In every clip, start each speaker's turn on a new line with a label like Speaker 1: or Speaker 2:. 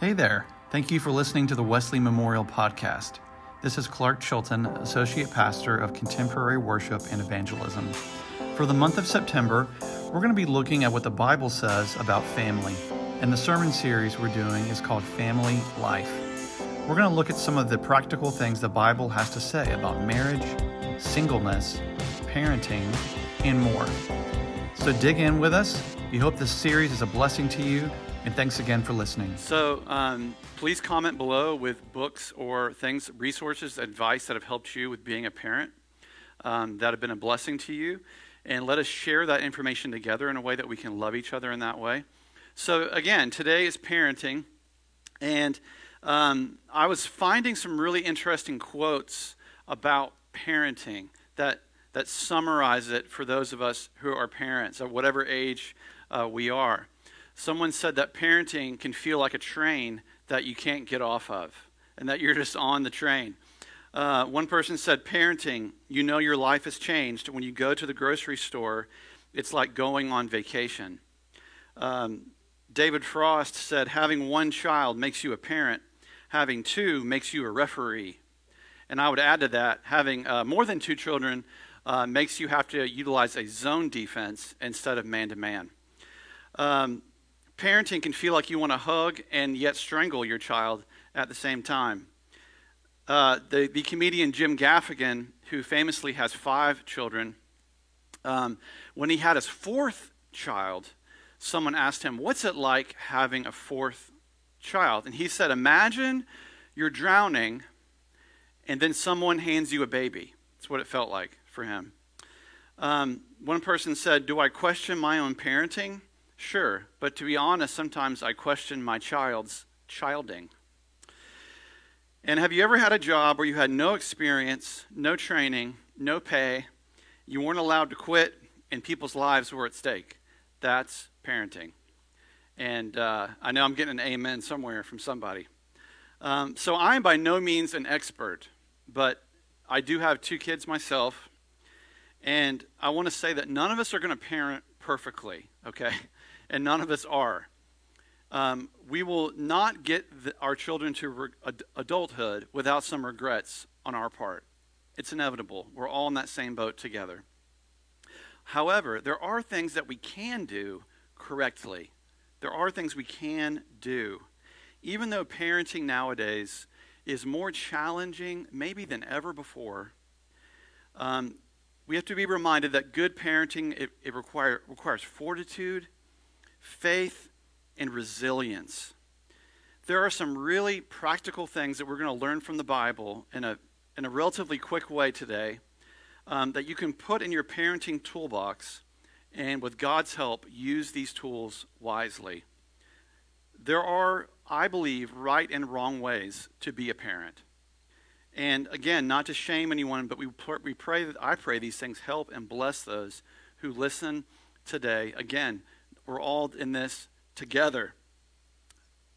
Speaker 1: Hey there. Thank you for listening to the Wesley Memorial Podcast. This is Clark Chilton, Associate Pastor of Contemporary Worship and Evangelism. For the month of September, we're going to be looking at what the Bible says about family. And the sermon series we're doing is called Family Life. We're going to look at some of the practical things the Bible has to say about marriage, singleness, parenting, and more. So dig in with us. We hope this series is a blessing to you and thanks again for listening.
Speaker 2: So, um, please comment below with books or things, resources, advice that have helped you with being a parent um, that have been a blessing to you. And let us share that information together in a way that we can love each other in that way. So, again, today is parenting. And um, I was finding some really interesting quotes about parenting that, that summarize it for those of us who are parents at whatever age uh, we are. Someone said that parenting can feel like a train that you can't get off of, and that you're just on the train. Uh, one person said, Parenting, you know your life has changed. When you go to the grocery store, it's like going on vacation. Um, David Frost said, Having one child makes you a parent, having two makes you a referee. And I would add to that, having uh, more than two children uh, makes you have to utilize a zone defense instead of man to man parenting can feel like you want to hug and yet strangle your child at the same time. Uh, the, the comedian Jim Gaffigan, who famously has five children, um, when he had his fourth child, someone asked him, What's it like having a fourth child? And he said, Imagine you're drowning and then someone hands you a baby. That's what it felt like for him. Um, one person said, Do I question my own parenting? Sure, but to be honest, sometimes I question my child's childing. And have you ever had a job where you had no experience, no training, no pay, you weren't allowed to quit, and people's lives were at stake? That's parenting. And uh, I know I'm getting an amen somewhere from somebody. Um, so I am by no means an expert, but I do have two kids myself. And I want to say that none of us are going to parent perfectly, okay? And none of us are. Um, we will not get the, our children to re- ad- adulthood without some regrets on our part. It's inevitable. We're all in that same boat together. However, there are things that we can do correctly. There are things we can do. Even though parenting nowadays is more challenging, maybe than ever before, um, we have to be reminded that good parenting it, it require, requires fortitude faith, and resilience. There are some really practical things that we're going to learn from the Bible in a, in a relatively quick way today um, that you can put in your parenting toolbox and, with God's help, use these tools wisely. There are, I believe, right and wrong ways to be a parent. And again, not to shame anyone, but we, we pray that I pray these things help and bless those who listen today. Again, we're all in this together.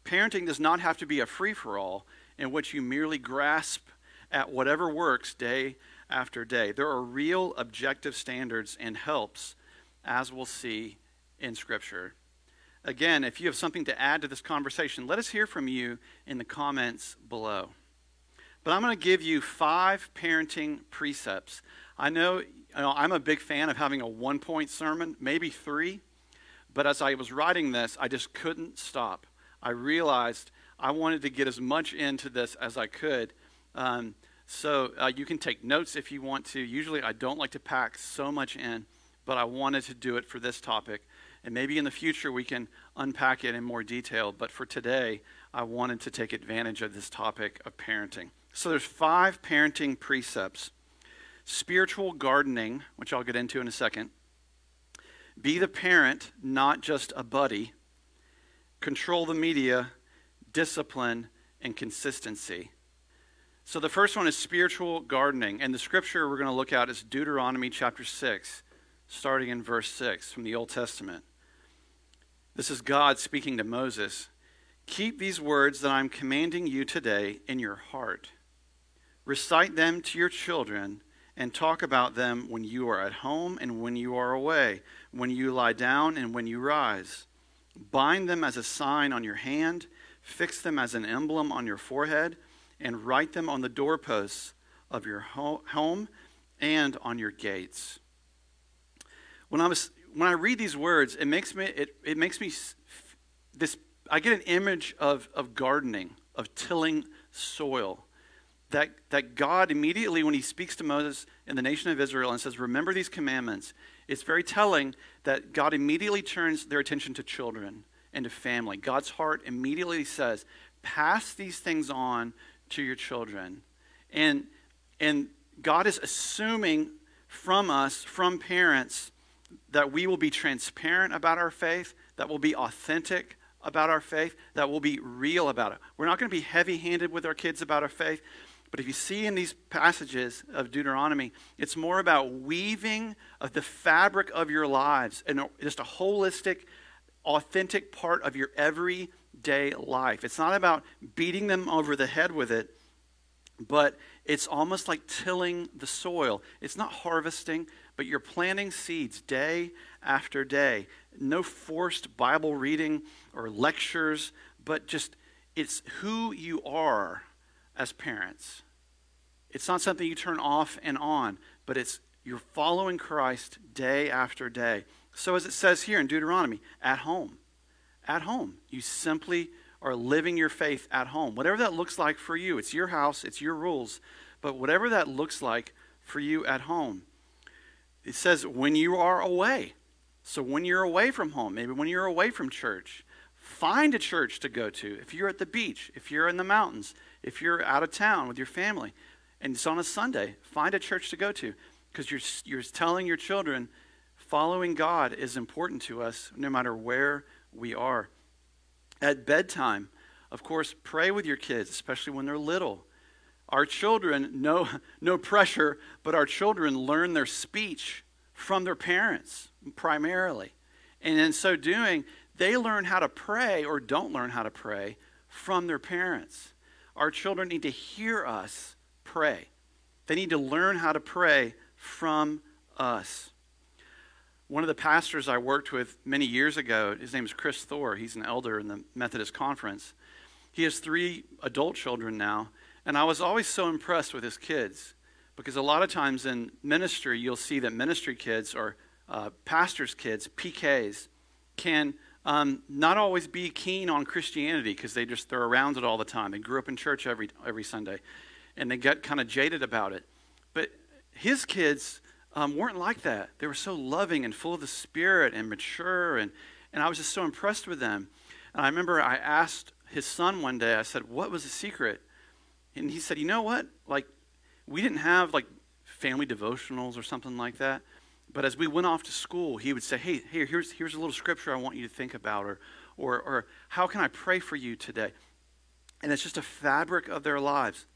Speaker 2: Parenting does not have to be a free for all in which you merely grasp at whatever works day after day. There are real objective standards and helps, as we'll see in Scripture. Again, if you have something to add to this conversation, let us hear from you in the comments below. But I'm going to give you five parenting precepts. I know, you know I'm a big fan of having a one point sermon, maybe three. But as I was writing this, I just couldn't stop. I realized I wanted to get as much into this as I could. Um, so uh, you can take notes if you want to. Usually I don't like to pack so much in, but I wanted to do it for this topic. And maybe in the future we can unpack it in more detail. But for today, I wanted to take advantage of this topic of parenting. So there's five parenting precepts. Spiritual gardening, which I'll get into in a second be the parent, not just a buddy. Control the media, discipline, and consistency. So the first one is spiritual gardening. And the scripture we're going to look at is Deuteronomy chapter 6, starting in verse 6 from the Old Testament. This is God speaking to Moses. Keep these words that I'm commanding you today in your heart. Recite them to your children and talk about them when you are at home and when you are away, when you lie down and when you rise. Bind them as a sign on your hand, Fix them as an emblem on your forehead and write them on the doorposts of your home and on your gates. When I was when I read these words, it makes me it, it makes me this I get an image of of gardening, of tilling soil. That that God immediately when he speaks to Moses in the nation of Israel and says, "Remember these commandments," it's very telling that God immediately turns their attention to children and to family. God's heart immediately says, "Pass these things on to your children." And and God is assuming from us, from parents, that we will be transparent about our faith, that we'll be authentic about our faith, that we'll be real about it. We're not going to be heavy handed with our kids about our faith. But if you see in these passages of Deuteronomy, it's more about weaving of the fabric of your lives and just a holistic, authentic part of your everyday life. It's not about beating them over the head with it, but it's almost like tilling the soil. It's not harvesting, but you're planting seeds day after day. No forced Bible reading or lectures, but just it's who you are as parents. It's not something you turn off and on, but it's you're following Christ day after day. So, as it says here in Deuteronomy, at home, at home, you simply are living your faith at home. Whatever that looks like for you, it's your house, it's your rules, but whatever that looks like for you at home. It says when you are away. So when you're away from home, maybe when you're away from church, find a church to go to. If you're at the beach, if you're in the mountains, if you're out of town with your family, and it's on a Sunday, find a church to go to because you're, you're telling your children following God is important to us no matter where we are. At bedtime, of course, pray with your kids, especially when they're little. Our children, no, no pressure, but our children learn their speech from their parents primarily. And in so doing, they learn how to pray or don't learn how to pray from their parents. Our children need to hear us pray, they need to learn how to pray from us. One of the pastors I worked with many years ago, his name is Chris Thor. He's an elder in the Methodist Conference. He has three adult children now, and I was always so impressed with his kids because a lot of times in ministry, you'll see that ministry kids or uh, pastors' kids, PKs, can um, not always be keen on Christianity because they just they're around it all the time. They grew up in church every every Sunday, and they got kind of jaded about it. But his kids um, weren't like that. They were so loving and full of the Spirit and mature, and, and I was just so impressed with them. And I remember I asked his son one day, I said, What was the secret? And he said, You know what? Like, we didn't have like family devotionals or something like that. But as we went off to school, he would say, Hey, here, here's, here's a little scripture I want you to think about, or, or, or how can I pray for you today? And it's just a fabric of their lives.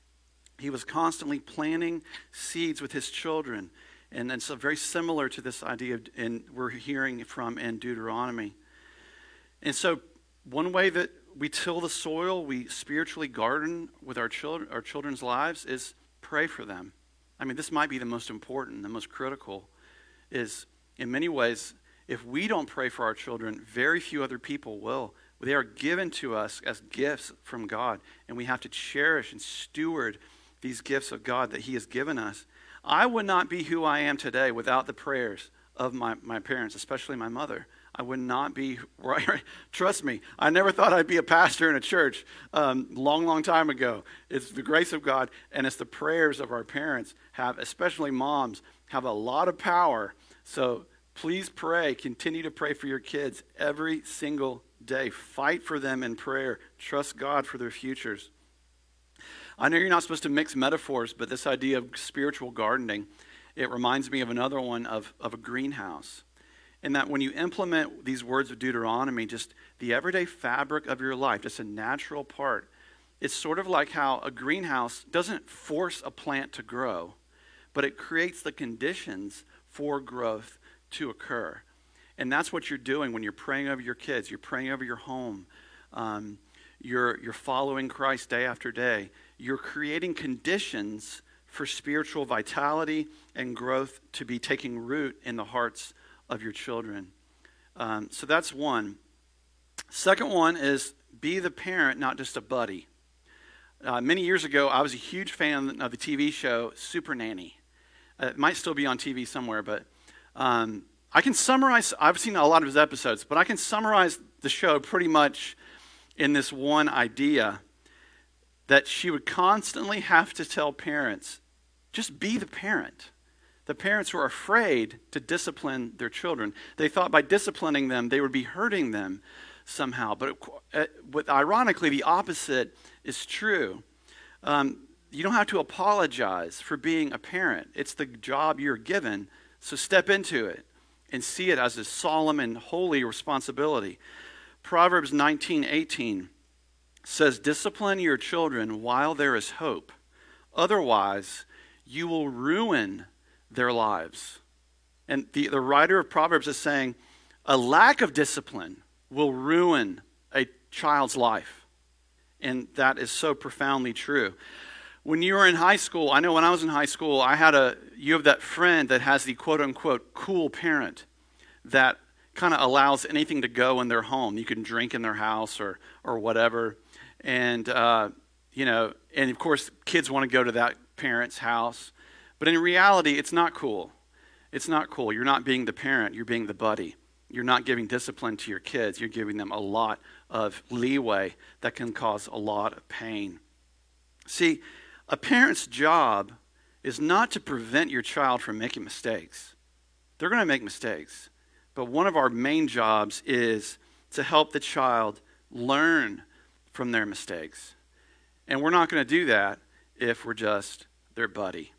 Speaker 2: He was constantly planting seeds with his children and, and so very similar to this idea of, and we're hearing from in Deuteronomy. And so one way that we till the soil, we spiritually garden with our children, our children's lives is pray for them. I mean, this might be the most important, the most critical, is in many ways, if we don't pray for our children, very few other people will. They are given to us as gifts from God, and we have to cherish and steward these gifts of God that He has given us. I would not be who I am today without the prayers of my, my parents, especially my mother. I would not be right. Trust me, I never thought I'd be a pastor in a church um, long, long time ago. It's the grace of God, and it's the prayers of our parents have, especially moms, have a lot of power. So please pray. Continue to pray for your kids every single day. Fight for them in prayer. Trust God for their futures. I know you're not supposed to mix metaphors, but this idea of spiritual gardening, it reminds me of another one of, of a greenhouse. And that when you implement these words of Deuteronomy, just the everyday fabric of your life, just a natural part, it's sort of like how a greenhouse doesn't force a plant to grow, but it creates the conditions for growth to occur. And that's what you're doing when you're praying over your kids, you're praying over your home, um, you're, you're following Christ day after day you're creating conditions for spiritual vitality and growth to be taking root in the hearts of your children. Um, so that's one. Second one is be the parent, not just a buddy. Uh, many years ago, I was a huge fan of the TV show Super Nanny. Uh, it might still be on TV somewhere, but um, I can summarize. I've seen a lot of his episodes, but I can summarize the show pretty much in this one idea that she would constantly have to tell parents, just be the parent. The parents were afraid to discipline their children. They thought by disciplining them, they would be hurting them somehow. But, uh, but ironically, the opposite is true. Um, you don't have to apologize for being a parent, it's the job you're given. So step into it and see it as a solemn and holy responsibility. Proverbs 19:18 says, "Discipline your children while there is hope; otherwise, you will ruin their lives." And the, the writer of Proverbs is saying, a lack of discipline will ruin a child's life. And that is so profoundly true. When you were in high school, I know when I was in high school, I had a, you have that friend that has the quote unquote cool parent that kind of allows anything to go in their home. You can drink in their house or, or whatever. And, uh, you know, and of course, kids want to go to that parent's house. But in reality, it's not cool. It's not cool. You're not being the parent, you're being the buddy. You're not giving discipline to your kids, you're giving them a lot of leeway that can cause a lot of pain. See, a parent's job is not to prevent your child from making mistakes. They're going to make mistakes. But one of our main jobs is to help the child learn from their mistakes. And we're not going to do that if we're just their buddy.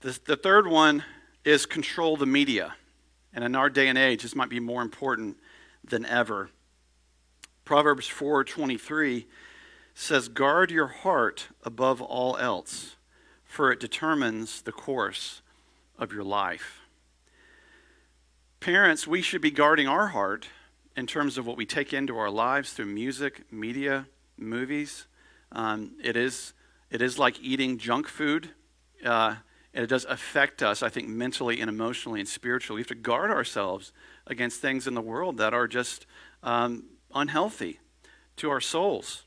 Speaker 2: The, the third one is control the media. And in our day and age, this might be more important than ever. Proverbs 4:23 says, "Guard your heart above all else, for it determines the course of your life." Parents, we should be guarding our heart in terms of what we take into our lives through music, media, movies. Um, it is it is like eating junk food. Uh, and it does affect us, I think, mentally and emotionally and spiritually. We have to guard ourselves against things in the world that are just um, unhealthy to our souls.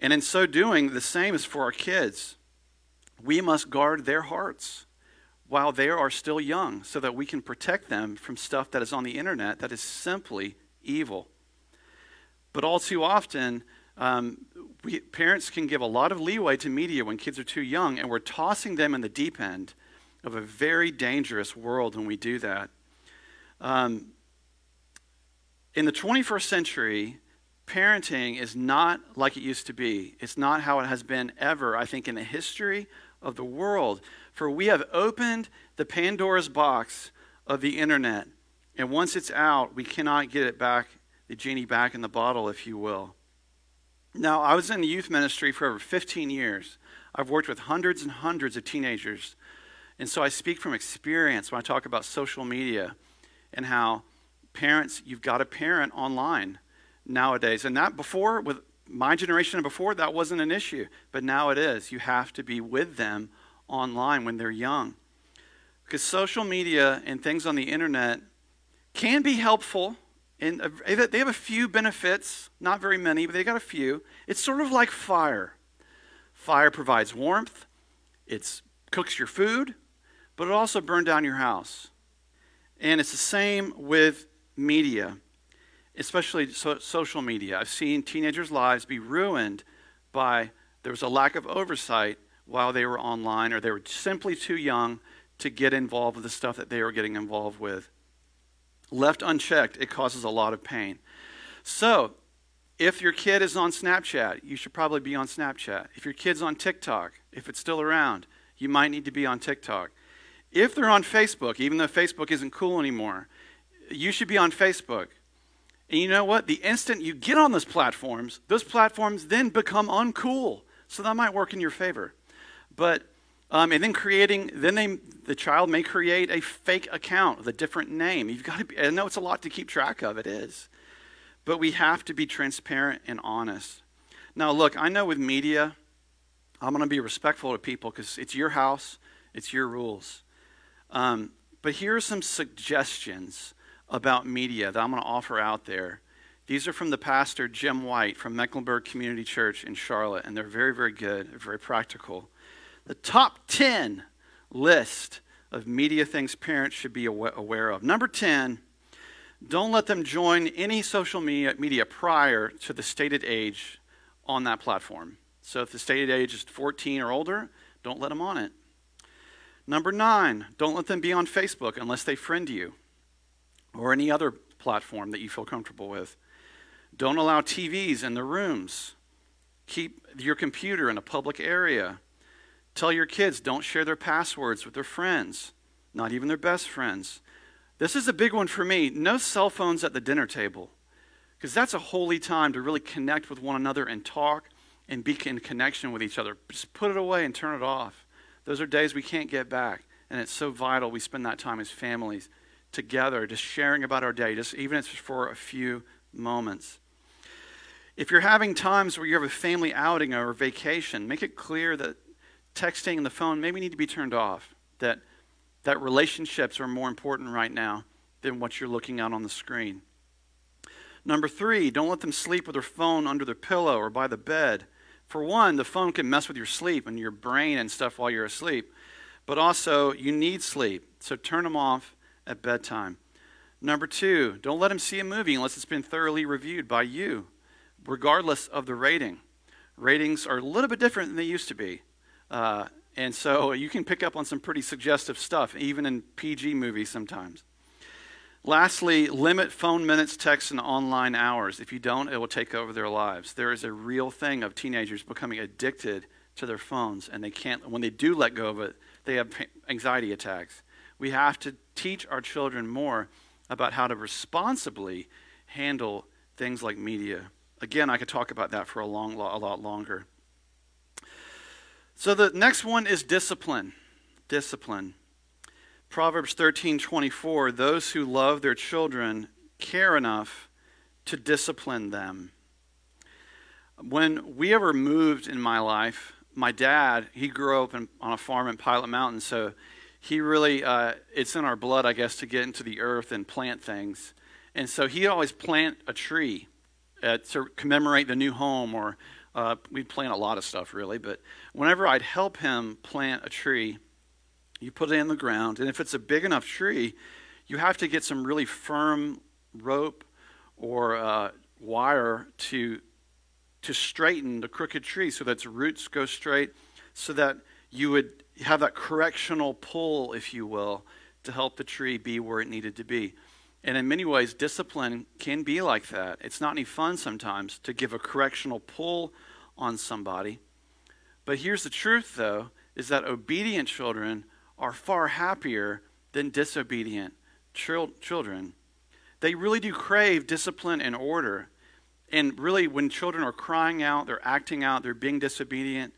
Speaker 2: And in so doing, the same is for our kids. We must guard their hearts while they are still young so that we can protect them from stuff that is on the internet that is simply evil. But all too often, um, we, parents can give a lot of leeway to media when kids are too young, and we're tossing them in the deep end of a very dangerous world when we do that. Um, in the 21st century, parenting is not like it used to be. It's not how it has been ever, I think, in the history of the world. For we have opened the Pandora's box of the internet, and once it's out, we cannot get it back, the genie back in the bottle, if you will. Now, I was in the youth ministry for over 15 years. I've worked with hundreds and hundreds of teenagers. And so I speak from experience when I talk about social media and how parents, you've got to parent online nowadays. And that before, with my generation and before, that wasn't an issue. But now it is. You have to be with them online when they're young. Because social media and things on the internet can be helpful and they have a few benefits, not very many, but they got a few. It's sort of like fire. Fire provides warmth, it cooks your food, but it also burns down your house. And it's the same with media, especially so, social media. I've seen teenagers' lives be ruined by there was a lack of oversight while they were online, or they were simply too young to get involved with the stuff that they were getting involved with. Left unchecked, it causes a lot of pain. So, if your kid is on Snapchat, you should probably be on Snapchat. If your kid's on TikTok, if it's still around, you might need to be on TikTok. If they're on Facebook, even though Facebook isn't cool anymore, you should be on Facebook. And you know what? The instant you get on those platforms, those platforms then become uncool. So that might work in your favor. But um, and then creating, then they, the child may create a fake account with a different name. You've got to be, I know it's a lot to keep track of, it is. But we have to be transparent and honest. Now, look, I know with media, I'm going to be respectful to people because it's your house, it's your rules. Um, but here are some suggestions about media that I'm going to offer out there. These are from the pastor Jim White from Mecklenburg Community Church in Charlotte, and they're very, very good, very practical. The top 10 list of media things parents should be aware of. Number 10, don't let them join any social media, media prior to the stated age on that platform. So if the stated age is 14 or older, don't let them on it. Number nine, don't let them be on Facebook unless they friend you or any other platform that you feel comfortable with. Don't allow TVs in the rooms. Keep your computer in a public area. Tell your kids don't share their passwords with their friends, not even their best friends. This is a big one for me. No cell phones at the dinner table, because that's a holy time to really connect with one another and talk and be in connection with each other. Just put it away and turn it off. Those are days we can't get back. And it's so vital we spend that time as families together, just sharing about our day, just even if it's for a few moments. If you're having times where you have a family outing or vacation, make it clear that texting and the phone maybe need to be turned off. That that relationships are more important right now than what you're looking at on the screen. Number three, don't let them sleep with their phone under their pillow or by the bed. For one, the phone can mess with your sleep and your brain and stuff while you're asleep. But also, you need sleep. So turn them off at bedtime. Number two, don't let them see a movie unless it's been thoroughly reviewed by you, regardless of the rating. Ratings are a little bit different than they used to be. Uh, and so you can pick up on some pretty suggestive stuff, even in PG movies sometimes. Lastly, limit phone minutes, texts, and online hours. If you don't, it will take over their lives. There is a real thing of teenagers becoming addicted to their phones, and they can't, when they do let go of it, they have anxiety attacks. We have to teach our children more about how to responsibly handle things like media. Again, I could talk about that for a, long, a lot longer. So the next one is discipline. Discipline. Proverbs 13:24, those who love their children care enough to discipline them. When we ever moved in my life, my dad, he grew up in, on a farm in Pilot Mountain, so he really, uh, it's in our blood, I guess, to get into the earth and plant things. And so he'd always plant a tree uh, to commemorate the new home, or uh, we'd plant a lot of stuff, really. But whenever I'd help him plant a tree, you put it in the ground, and if it's a big enough tree, you have to get some really firm rope or uh, wire to to straighten the crooked tree so that its roots go straight, so that you would have that correctional pull, if you will, to help the tree be where it needed to be. And in many ways, discipline can be like that. It's not any fun sometimes to give a correctional pull on somebody. But here's the truth, though, is that obedient children are far happier than disobedient children. They really do crave discipline and order. And really, when children are crying out, they're acting out, they're being disobedient,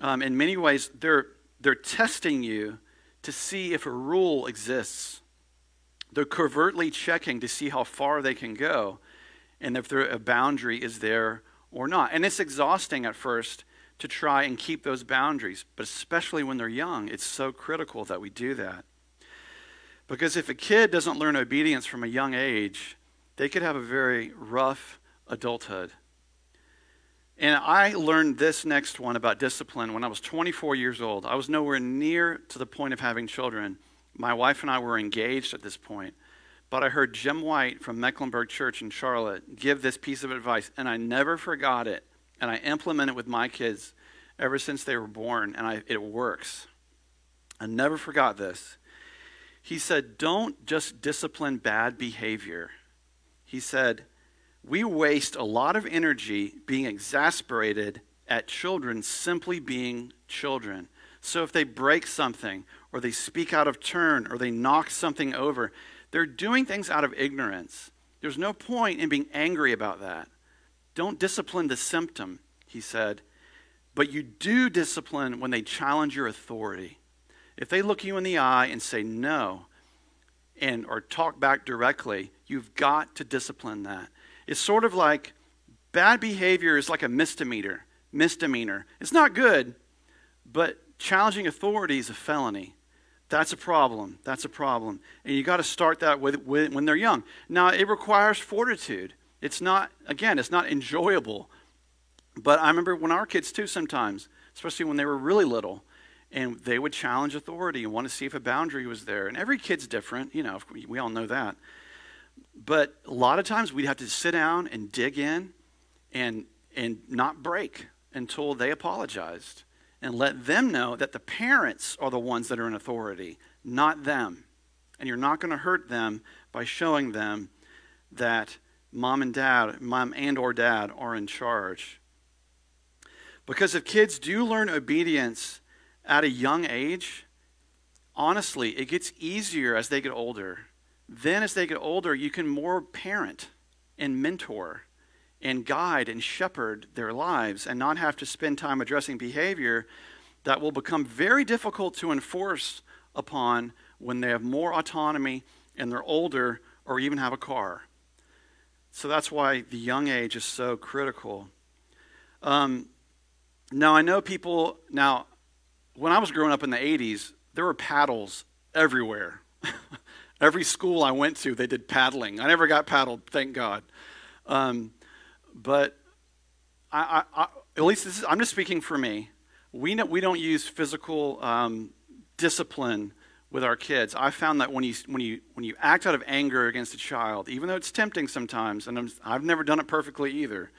Speaker 2: um, in many ways, they're, they're testing you to see if a rule exists. They're covertly checking to see how far they can go and if there, a boundary is there or not. And it's exhausting at first to try and keep those boundaries. But especially when they're young, it's so critical that we do that. Because if a kid doesn't learn obedience from a young age, they could have a very rough adulthood. And I learned this next one about discipline when I was 24 years old. I was nowhere near to the point of having children. My wife and I were engaged at this point. But I heard Jim White from Mecklenburg Church in Charlotte give this piece of advice, and I never forgot it and I implement it with my kids ever since they were born, and I, it works. I never forgot this. He said, Don't just discipline bad behavior. He said, We waste a lot of energy being exasperated at children simply being children. So if they break something, or they speak out of turn, or they knock something over, they're doing things out of ignorance. There's no point in being angry about that. Don't discipline the symptom, he said, but you do discipline when they challenge your authority. If they look you in the eye and say no, and or talk back directly, you've got to discipline that. It's sort of like bad behavior is like a misdemeanor. Misdemeanor. It's not good, but challenging authority is a felony. That's a problem. That's a problem. And you got to start that with, with, when they're young. Now, it requires fortitude. It's not, again, it's not enjoyable. But I remember when our kids, too, sometimes, especially when they were really little, and they would challenge authority and want to see if a boundary was there. And every kid's different, you know, we all know that. But a lot of times we'd have to sit down and dig in and, and not break until they apologized and let them know that the parents are the ones that are in authority, not them. And you're not going to hurt them by showing them that mom and dad, mom and or dad are in charge. Because if kids do learn obedience at a young age, honestly, it gets easier as they get older. Then, as they get older, you can more parent and mentor and guide and shepherd their lives and not have to spend time addressing behavior that will become very difficult to enforce upon when they have more autonomy and they're older or even have a car. So that's why the young age is so critical. Um, now, I know people, now, when I was growing up in the 80s, there were paddles everywhere. Every school I went to, they did paddling. I never got paddled, thank God. Um, but I, I, I, at least is, I'm just speaking for me. We, know, we don't use physical um, discipline with our kids. I found that when you, when, you, when you act out of anger against a child, even though it's tempting sometimes, and I'm, I've never done it perfectly either,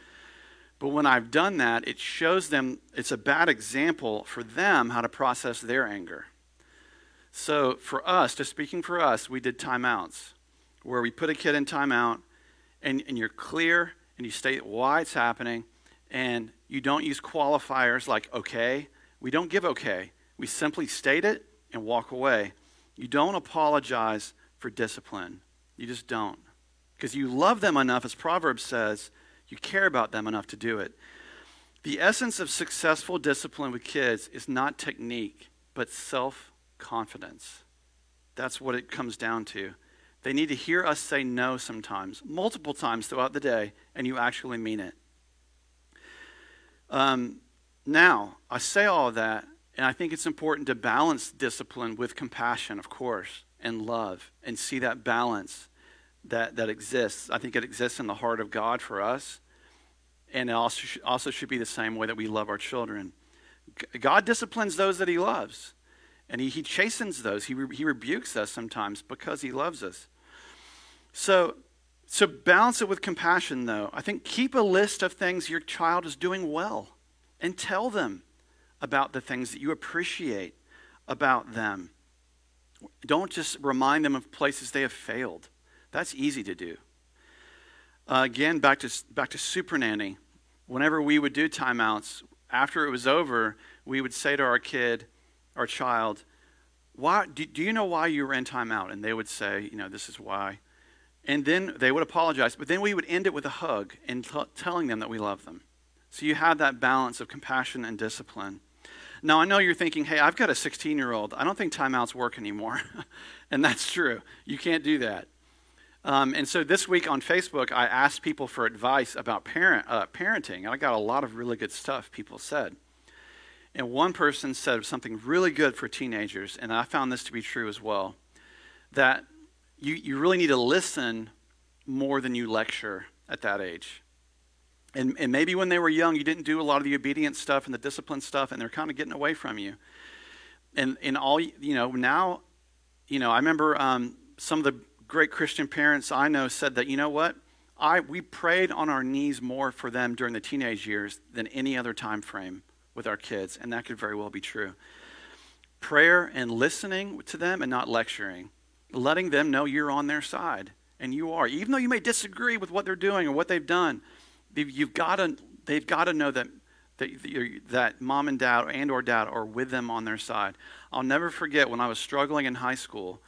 Speaker 2: but when I've done that, it shows them it's a bad example for them how to process their anger. So for us, just speaking for us, we did timeouts where we put a kid in timeout and, and you're clear and you state why it's happening and you don't use qualifiers like okay. We don't give okay. We simply state it and walk away. You don't apologize for discipline. You just don't. Because you love them enough, as Proverbs says, you care about them enough to do it. The essence of successful discipline with kids is not technique, but self confidence. That's what it comes down to. They need to hear us say no sometimes, multiple times throughout the day, and you actually mean it. Um, now, I say all that, and I think it's important to balance discipline with compassion, of course, and love, and see that balance that, that exists. I think it exists in the heart of God for us. And it also, also should be the same way that we love our children. God disciplines those that he loves. And he, he chastens those. He, re, he rebukes us sometimes because he loves us. So, so balance it with compassion, though. I think keep a list of things your child is doing well and tell them about the things that you appreciate about them. Don't just remind them of places they have failed. That's easy to do. Uh, again, back to, back to Super Nanny. Whenever we would do timeouts, after it was over, we would say to our kid, our child, why, do, do you know why you were in timeout? And they would say, you know, this is why. And then they would apologize, but then we would end it with a hug and t- telling them that we love them. So you have that balance of compassion and discipline. Now, I know you're thinking, hey, I've got a 16 year old. I don't think timeouts work anymore. and that's true. You can't do that. Um, and so this week on Facebook, I asked people for advice about parent, uh, parenting, and I got a lot of really good stuff people said. And one person said something really good for teenagers, and I found this to be true as well that you, you really need to listen more than you lecture at that age. And, and maybe when they were young, you didn't do a lot of the obedience stuff and the discipline stuff, and they're kind of getting away from you. And, and all, you know, now, you know, I remember um, some of the great Christian parents I know said that, you know what? I, we prayed on our knees more for them during the teenage years than any other time frame with our kids, and that could very well be true. Prayer and listening to them and not lecturing, letting them know you're on their side, and you are. Even though you may disagree with what they're doing or what they've done, you've got to, they've got to know that, that, that mom and dad and or dad are with them on their side. I'll never forget when I was struggling in high school,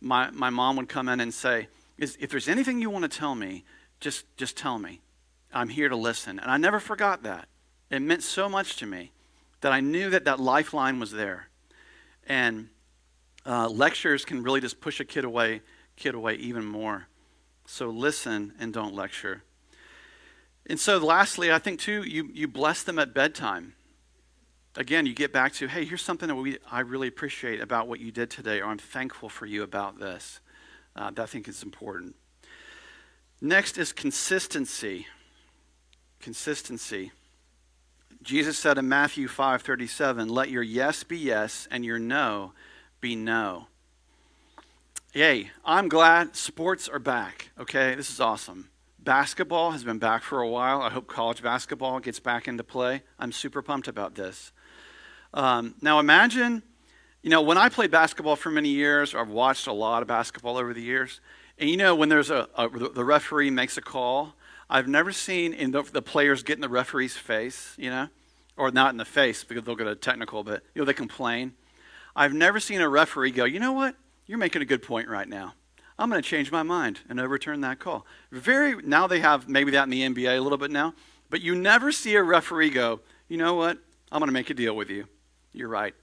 Speaker 2: my, my mom would come in and say, if there's anything you want to tell me, just, just tell me. I'm here to listen. And I never forgot that. It meant so much to me that I knew that that lifeline was there. And uh, lectures can really just push a kid away, kid away even more. So listen and don't lecture. And so, lastly, I think too, you, you bless them at bedtime. Again, you get back to, hey, here's something that we, I really appreciate about what you did today, or I'm thankful for you about this. Uh, that I think is important. Next is consistency. Consistency. Jesus said in Matthew 5:37, "Let your yes be yes and your no be no." Yay, I'm glad sports are back. Okay, this is awesome. Basketball has been back for a while. I hope college basketball gets back into play. I'm super pumped about this. Um, now imagine, you know, when I played basketball for many years, I've watched a lot of basketball over the years, and you know, when there's a, a the referee makes a call, I've never seen in the, the, players get in the referee's face, you know, or not in the face because they'll get a technical, but you know they complain. I've never seen a referee go, you know what, you're making a good point right now. I'm going to change my mind and overturn that call. Very now they have maybe that in the NBA a little bit now, but you never see a referee go, you know what, I'm going to make a deal with you. You're right.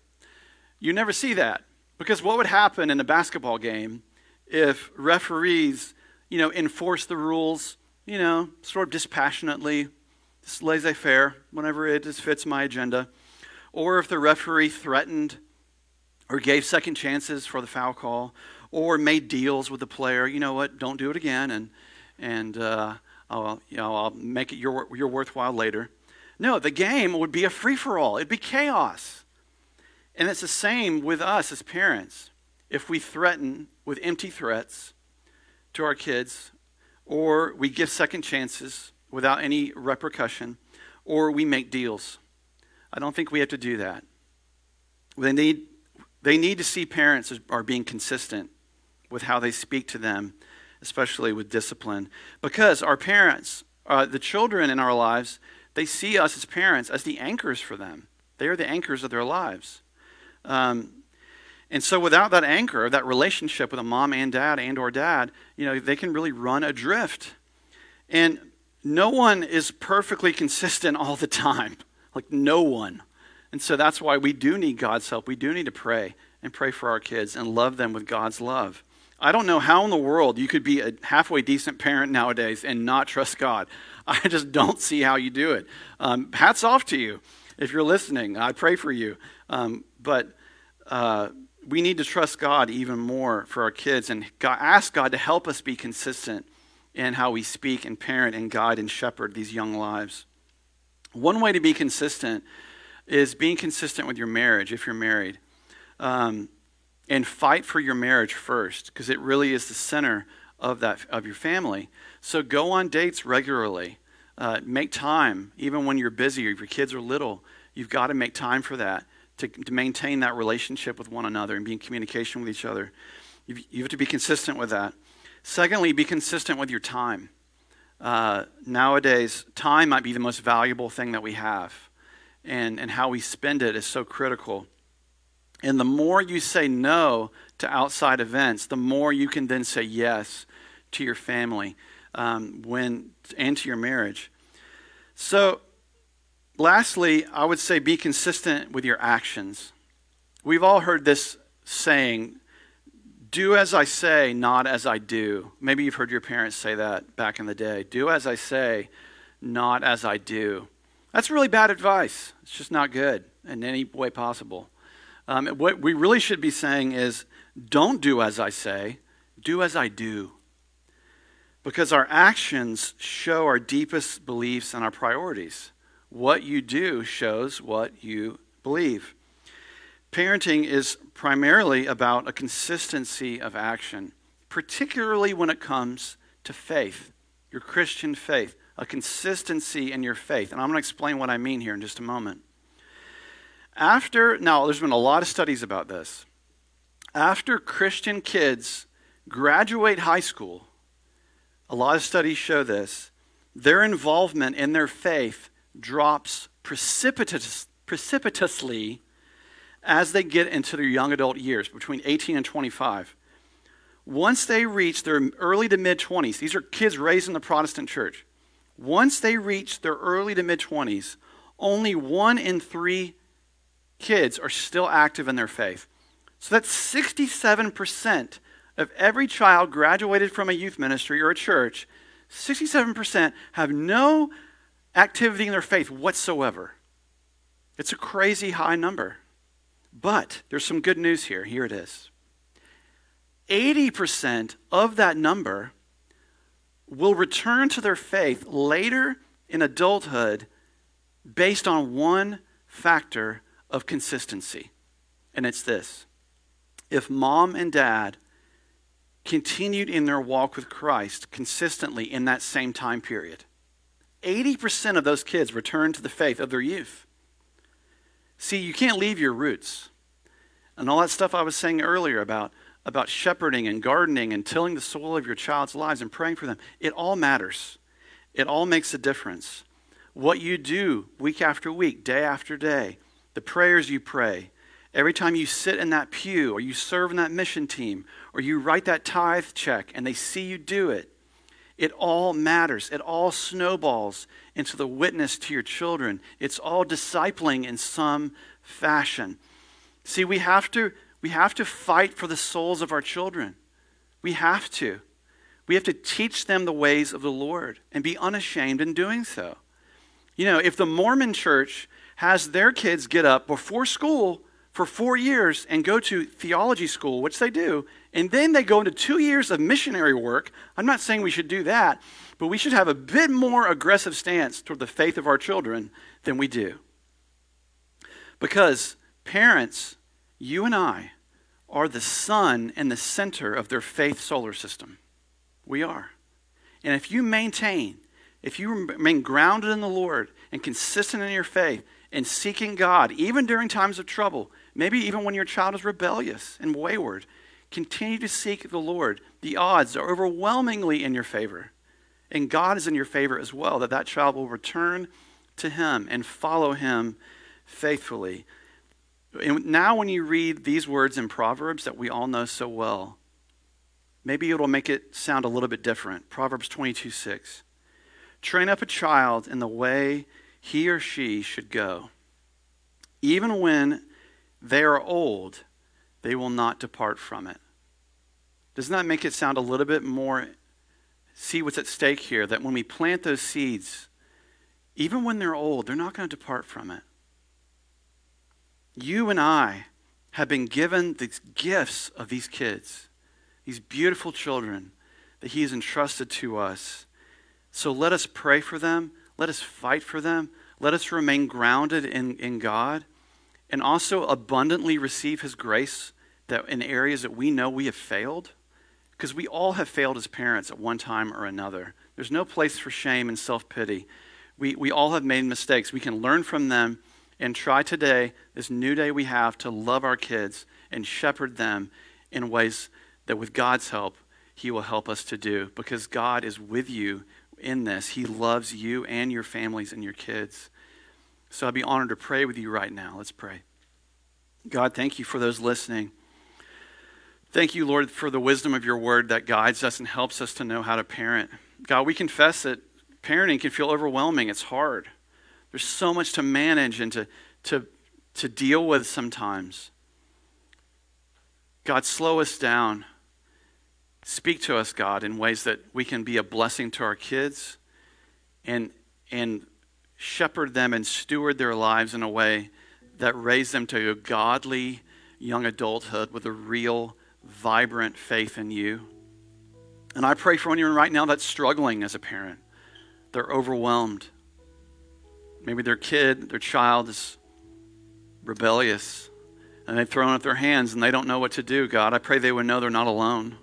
Speaker 2: You never see that because what would happen in a basketball game if referees, you know, enforce the rules, you know, sort of dispassionately, just laissez-faire, whenever it just fits my agenda, or if the referee threatened or gave second chances for the foul call, or made deals with the player. You know what? Don't do it again, and and uh, I'll you know I'll make it your your worthwhile later. No, the game would be a free for all. It'd be chaos, and it's the same with us as parents. If we threaten with empty threats to our kids, or we give second chances without any repercussion, or we make deals. I don't think we have to do that. They need, they need to see parents are being consistent with how they speak to them, especially with discipline. Because our parents, uh, the children in our lives, they see us as parents as the anchors for them. They are the anchors of their lives. Um, and so without that anchor, that relationship with a mom and dad and or dad, you know, they can really run adrift. And no one is perfectly consistent all the time. Like no one. And so that's why we do need God's help. We do need to pray and pray for our kids and love them with God's love. I don't know how in the world you could be a halfway decent parent nowadays and not trust God. I just don't see how you do it. Um, hats off to you if you're listening. I pray for you. Um, but uh, we need to trust God even more for our kids and God, ask God to help us be consistent in how we speak and parent and guide and shepherd these young lives. One way to be consistent is being consistent with your marriage if you're married. Um, and fight for your marriage first because it really is the center of that of your family. So go on dates regularly. Uh, make time, even when you're busy or if your kids are little. You've got to make time for that to, to maintain that relationship with one another and be in communication with each other. You, you have to be consistent with that. Secondly, be consistent with your time. Uh, nowadays, time might be the most valuable thing that we have, and, and how we spend it is so critical. And the more you say no to outside events, the more you can then say yes to your family um, when, and to your marriage. So, Lastly, I would say be consistent with your actions. We've all heard this saying, do as I say, not as I do. Maybe you've heard your parents say that back in the day. Do as I say, not as I do. That's really bad advice. It's just not good in any way possible. Um, what we really should be saying is don't do as I say, do as I do. Because our actions show our deepest beliefs and our priorities. What you do shows what you believe. Parenting is primarily about a consistency of action, particularly when it comes to faith, your Christian faith, a consistency in your faith. And I'm going to explain what I mean here in just a moment. After, now, there's been a lot of studies about this. After Christian kids graduate high school, a lot of studies show this, their involvement in their faith drops precipitous, precipitously as they get into their young adult years, between 18 and 25. Once they reach their early to mid 20s, these are kids raised in the Protestant church. Once they reach their early to mid 20s, only one in three kids are still active in their faith. So that's 67% of every child graduated from a youth ministry or a church, 67% have no activity in their faith whatsoever. It's a crazy high number. But there's some good news here. Here it is 80% of that number will return to their faith later in adulthood based on one factor of consistency. And it's this if mom and dad continued in their walk with Christ consistently in that same time period, 80% of those kids return to the faith of their youth. See, you can't leave your roots. And all that stuff I was saying earlier about, about shepherding and gardening and tilling the soil of your child's lives and praying for them, it all matters. It all makes a difference. What you do week after week, day after day, the prayers you pray, every time you sit in that pew or you serve in that mission team or you write that tithe check and they see you do it, it all matters. It all snowballs into the witness to your children. It's all discipling in some fashion. See, we have to we have to fight for the souls of our children. We have to. We have to teach them the ways of the Lord and be unashamed in doing so. You know, if the Mormon church has their kids get up before school for four years and go to theology school, which they do, and then they go into two years of missionary work, I'm not saying we should do that, but we should have a bit more aggressive stance toward the faith of our children than we do. Because parents, you and I, are the sun and the center of their faith solar system. We are. And if you maintain if you remain grounded in the Lord and consistent in your faith and seeking God, even during times of trouble, maybe even when your child is rebellious and wayward, continue to seek the Lord. The odds are overwhelmingly in your favor. And God is in your favor as well, that that child will return to Him and follow Him faithfully. And now, when you read these words in Proverbs that we all know so well, maybe it'll make it sound a little bit different. Proverbs 22 6. Train up a child in the way he or she should go. Even when they are old, they will not depart from it. Doesn't that make it sound a little bit more? See what's at stake here that when we plant those seeds, even when they're old, they're not going to depart from it. You and I have been given the gifts of these kids, these beautiful children that He has entrusted to us. So let us pray for them. Let us fight for them. Let us remain grounded in, in God and also abundantly receive His grace that in areas that we know we have failed. Because we all have failed as parents at one time or another. There's no place for shame and self pity. We, we all have made mistakes. We can learn from them and try today, this new day we have, to love our kids and shepherd them in ways that with God's help, He will help us to do. Because God is with you in this. He loves you and your families and your kids. So I'd be honored to pray with you right now. Let's pray. God, thank you for those listening. Thank you, Lord, for the wisdom of your word that guides us and helps us to know how to parent. God, we confess that parenting can feel overwhelming. It's hard. There's so much to manage and to, to, to deal with sometimes. God, slow us down. Speak to us, God, in ways that we can be a blessing to our kids and, and shepherd them and steward their lives in a way that raise them to a godly young adulthood with a real, vibrant faith in you. And I pray for anyone right now that's struggling as a parent. They're overwhelmed. Maybe their kid, their child is rebellious and they've thrown up their hands and they don't know what to do, God. I pray they would know they're not alone.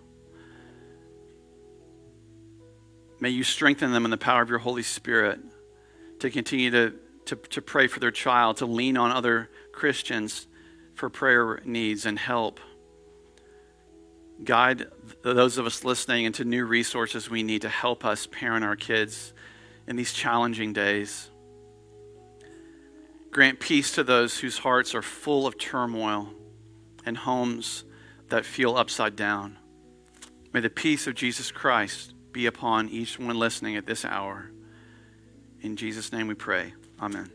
Speaker 2: May you strengthen them in the power of your Holy Spirit to continue to, to, to pray for their child, to lean on other Christians for prayer needs and help. Guide those of us listening into new resources we need to help us parent our kids in these challenging days. Grant peace to those whose hearts are full of turmoil and homes that feel upside down. May the peace of Jesus Christ be upon each one listening at this hour. In Jesus' name we pray. Amen.